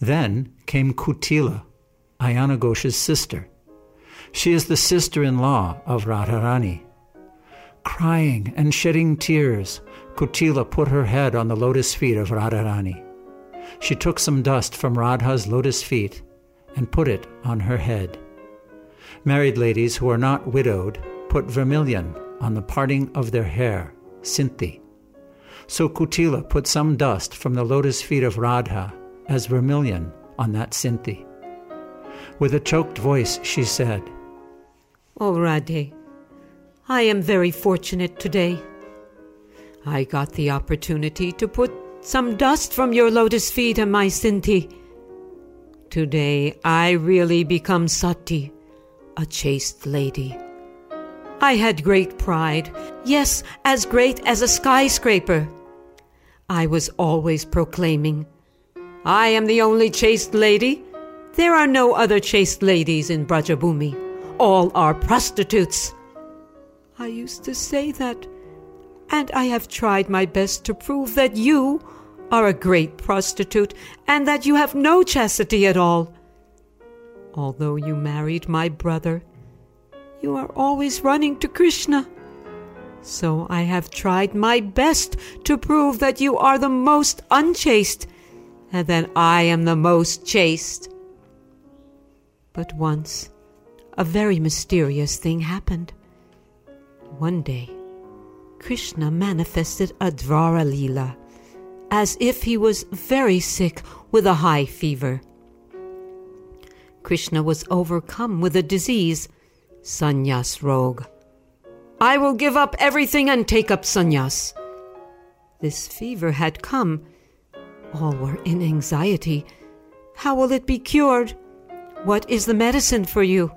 Then came Kutila, Ayana Ghosh's sister. She is the sister in law of Radharani. Crying and shedding tears, Kutila put her head on the lotus feet of Radharani. She took some dust from Radha's lotus feet and put it on her head. Married ladies who are not widowed put vermilion on the parting of their hair, Sinti. So Kutila put some dust from the lotus feet of Radha as vermilion on that Sinti. With a choked voice, she said, O Radhe, I am very fortunate today. I got the opportunity to put some dust from your lotus feet on my Sinti. Today I really become Sati, a chaste lady. I had great pride, yes, as great as a skyscraper. I was always proclaiming, I am the only chaste lady. There are no other chaste ladies in Brajabhumi. All are prostitutes. I used to say that, and I have tried my best to prove that you are a great prostitute and that you have no chastity at all. Although you married my brother, you are always running to Krishna. So I have tried my best to prove that you are the most unchaste and then I am the most chaste. But once, a very mysterious thing happened. One day, Krishna manifested a Dvara Leela as if he was very sick with a high fever. Krishna was overcome with a disease, sannyas rog. I will give up everything and take up sannyas. This fever had come. All were in anxiety. How will it be cured? What is the medicine for you?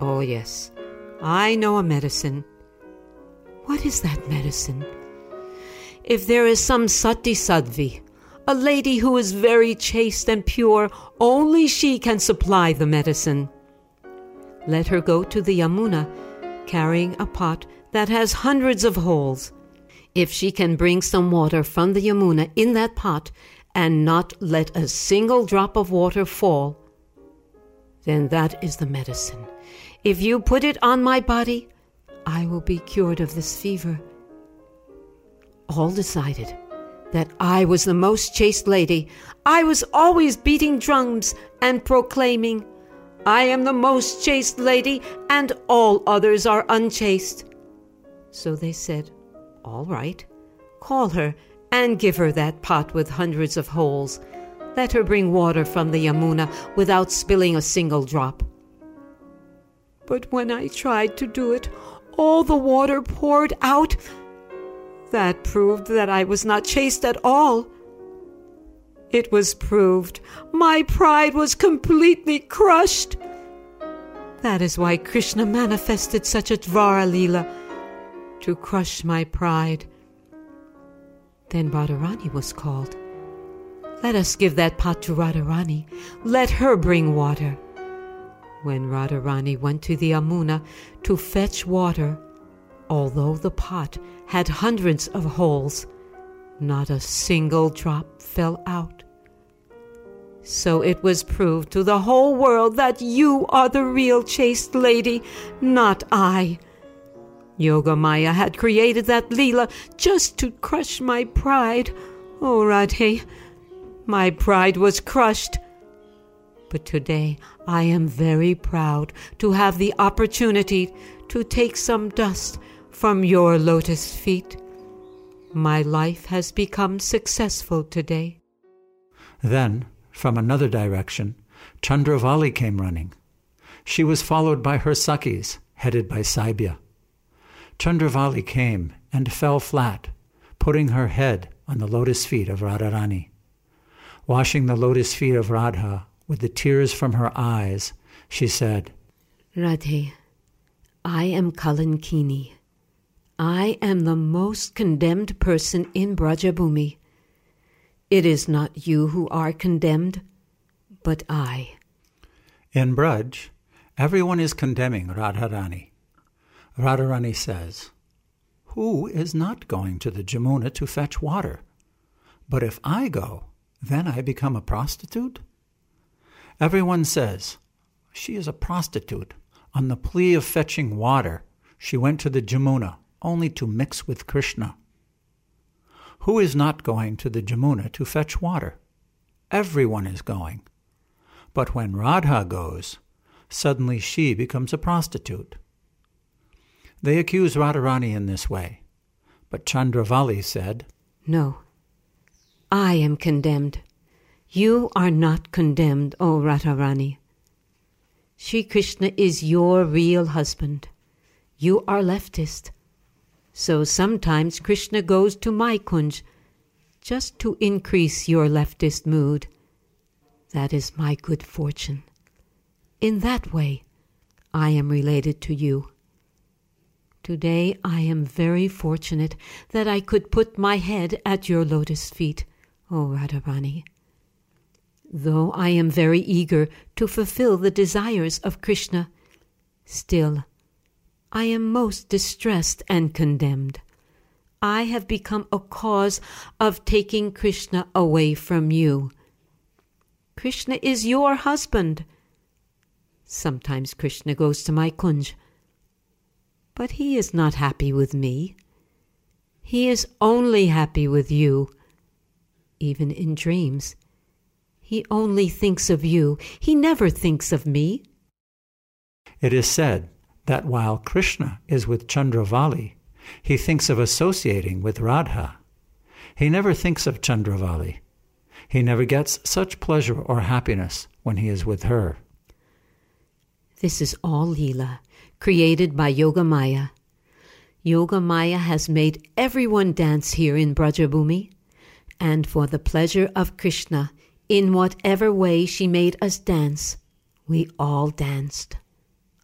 Oh, yes, I know a medicine. What is that medicine? if there is some Sati Sadvi, a lady who is very chaste and pure, only she can supply the medicine. Let her go to the Yamuna, carrying a pot that has hundreds of holes. If she can bring some water from the Yamuna in that pot and not let a single drop of water fall, then that is the medicine. If you put it on my body, I will be cured of this fever all decided that I was the most chaste lady. I was always beating drums and proclaiming, I am the most chaste lady, and all others are unchaste. So they said, All right, call her and give her that pot with hundreds of holes. Let her bring water from the Yamuna without spilling a single drop. But when I tried to do it, all the water poured out that proved that I was not chaste at all. It was proved my pride was completely crushed. That is why Krishna manifested such a Dvara Leela, to crush my pride. Then Radharani was called. Let us give that pot to Radharani. Let her bring water. When Radharani went to the Yamuna to fetch water, although the pot had hundreds of holes, not a single drop fell out. So it was proved to the whole world that you are the real chaste lady, not I. Yogamaya had created that Leela just to crush my pride. Oh, Radhe, my pride was crushed. But today I am very proud to have the opportunity to take some dust from your lotus feet. My life has become successful today. Then, from another direction, Chandravali came running. She was followed by her sakhis, headed by Saibya. Chandravali came and fell flat, putting her head on the lotus feet of Radharani. Washing the lotus feet of Radha with the tears from her eyes, she said, Radhe, I am Kalankini. I am the most condemned person in Brajabhumi. It is not you who are condemned, but I. In Braj, everyone is condemning Radharani. Radharani says, Who is not going to the Jamuna to fetch water? But if I go, then I become a prostitute? Everyone says, She is a prostitute. On the plea of fetching water, she went to the Jamuna only to mix with Krishna. Who is not going to the Jamuna to fetch water? Everyone is going. But when Radha goes, suddenly she becomes a prostitute. They accuse Radharani in this way, but Chandravali said, No, I am condemned. You are not condemned, O Radharani. Sri Krishna is your real husband. You are leftist. So sometimes Krishna goes to my kunj just to increase your leftist mood. That is my good fortune. In that way, I am related to you. Today I am very fortunate that I could put my head at your lotus feet, O Radharani. Though I am very eager to fulfill the desires of Krishna, still I am most distressed and condemned. I have become a cause of taking Krishna away from you. Krishna is your husband. Sometimes Krishna goes to my kunj, but he is not happy with me. He is only happy with you. Even in dreams, he only thinks of you. He never thinks of me. It is said that while Krishna is with Chandravali, he thinks of associating with Radha. He never thinks of Chandravali. He never gets such pleasure or happiness when he is with her. This is all Leela, created by Yogamaya. Yoga Maya has made everyone dance here in Brajabhumi, and for the pleasure of Krishna, in whatever way she made us dance, we all danced.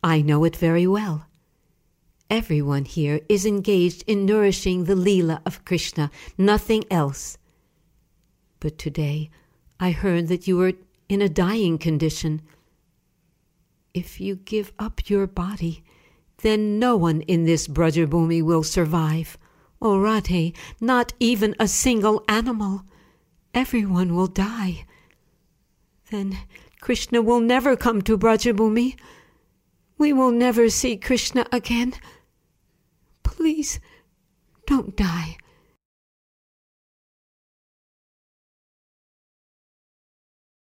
I know it very well. Everyone here is engaged in nourishing the Leela of Krishna, nothing else. But today I heard that you were in a dying condition. If you give up your body, then no one in this Brajabhumi will survive. O Radhe, not even a single animal. Everyone will die. Then Krishna will never come to Brajabhumi. We will never see Krishna again. Please, don't die.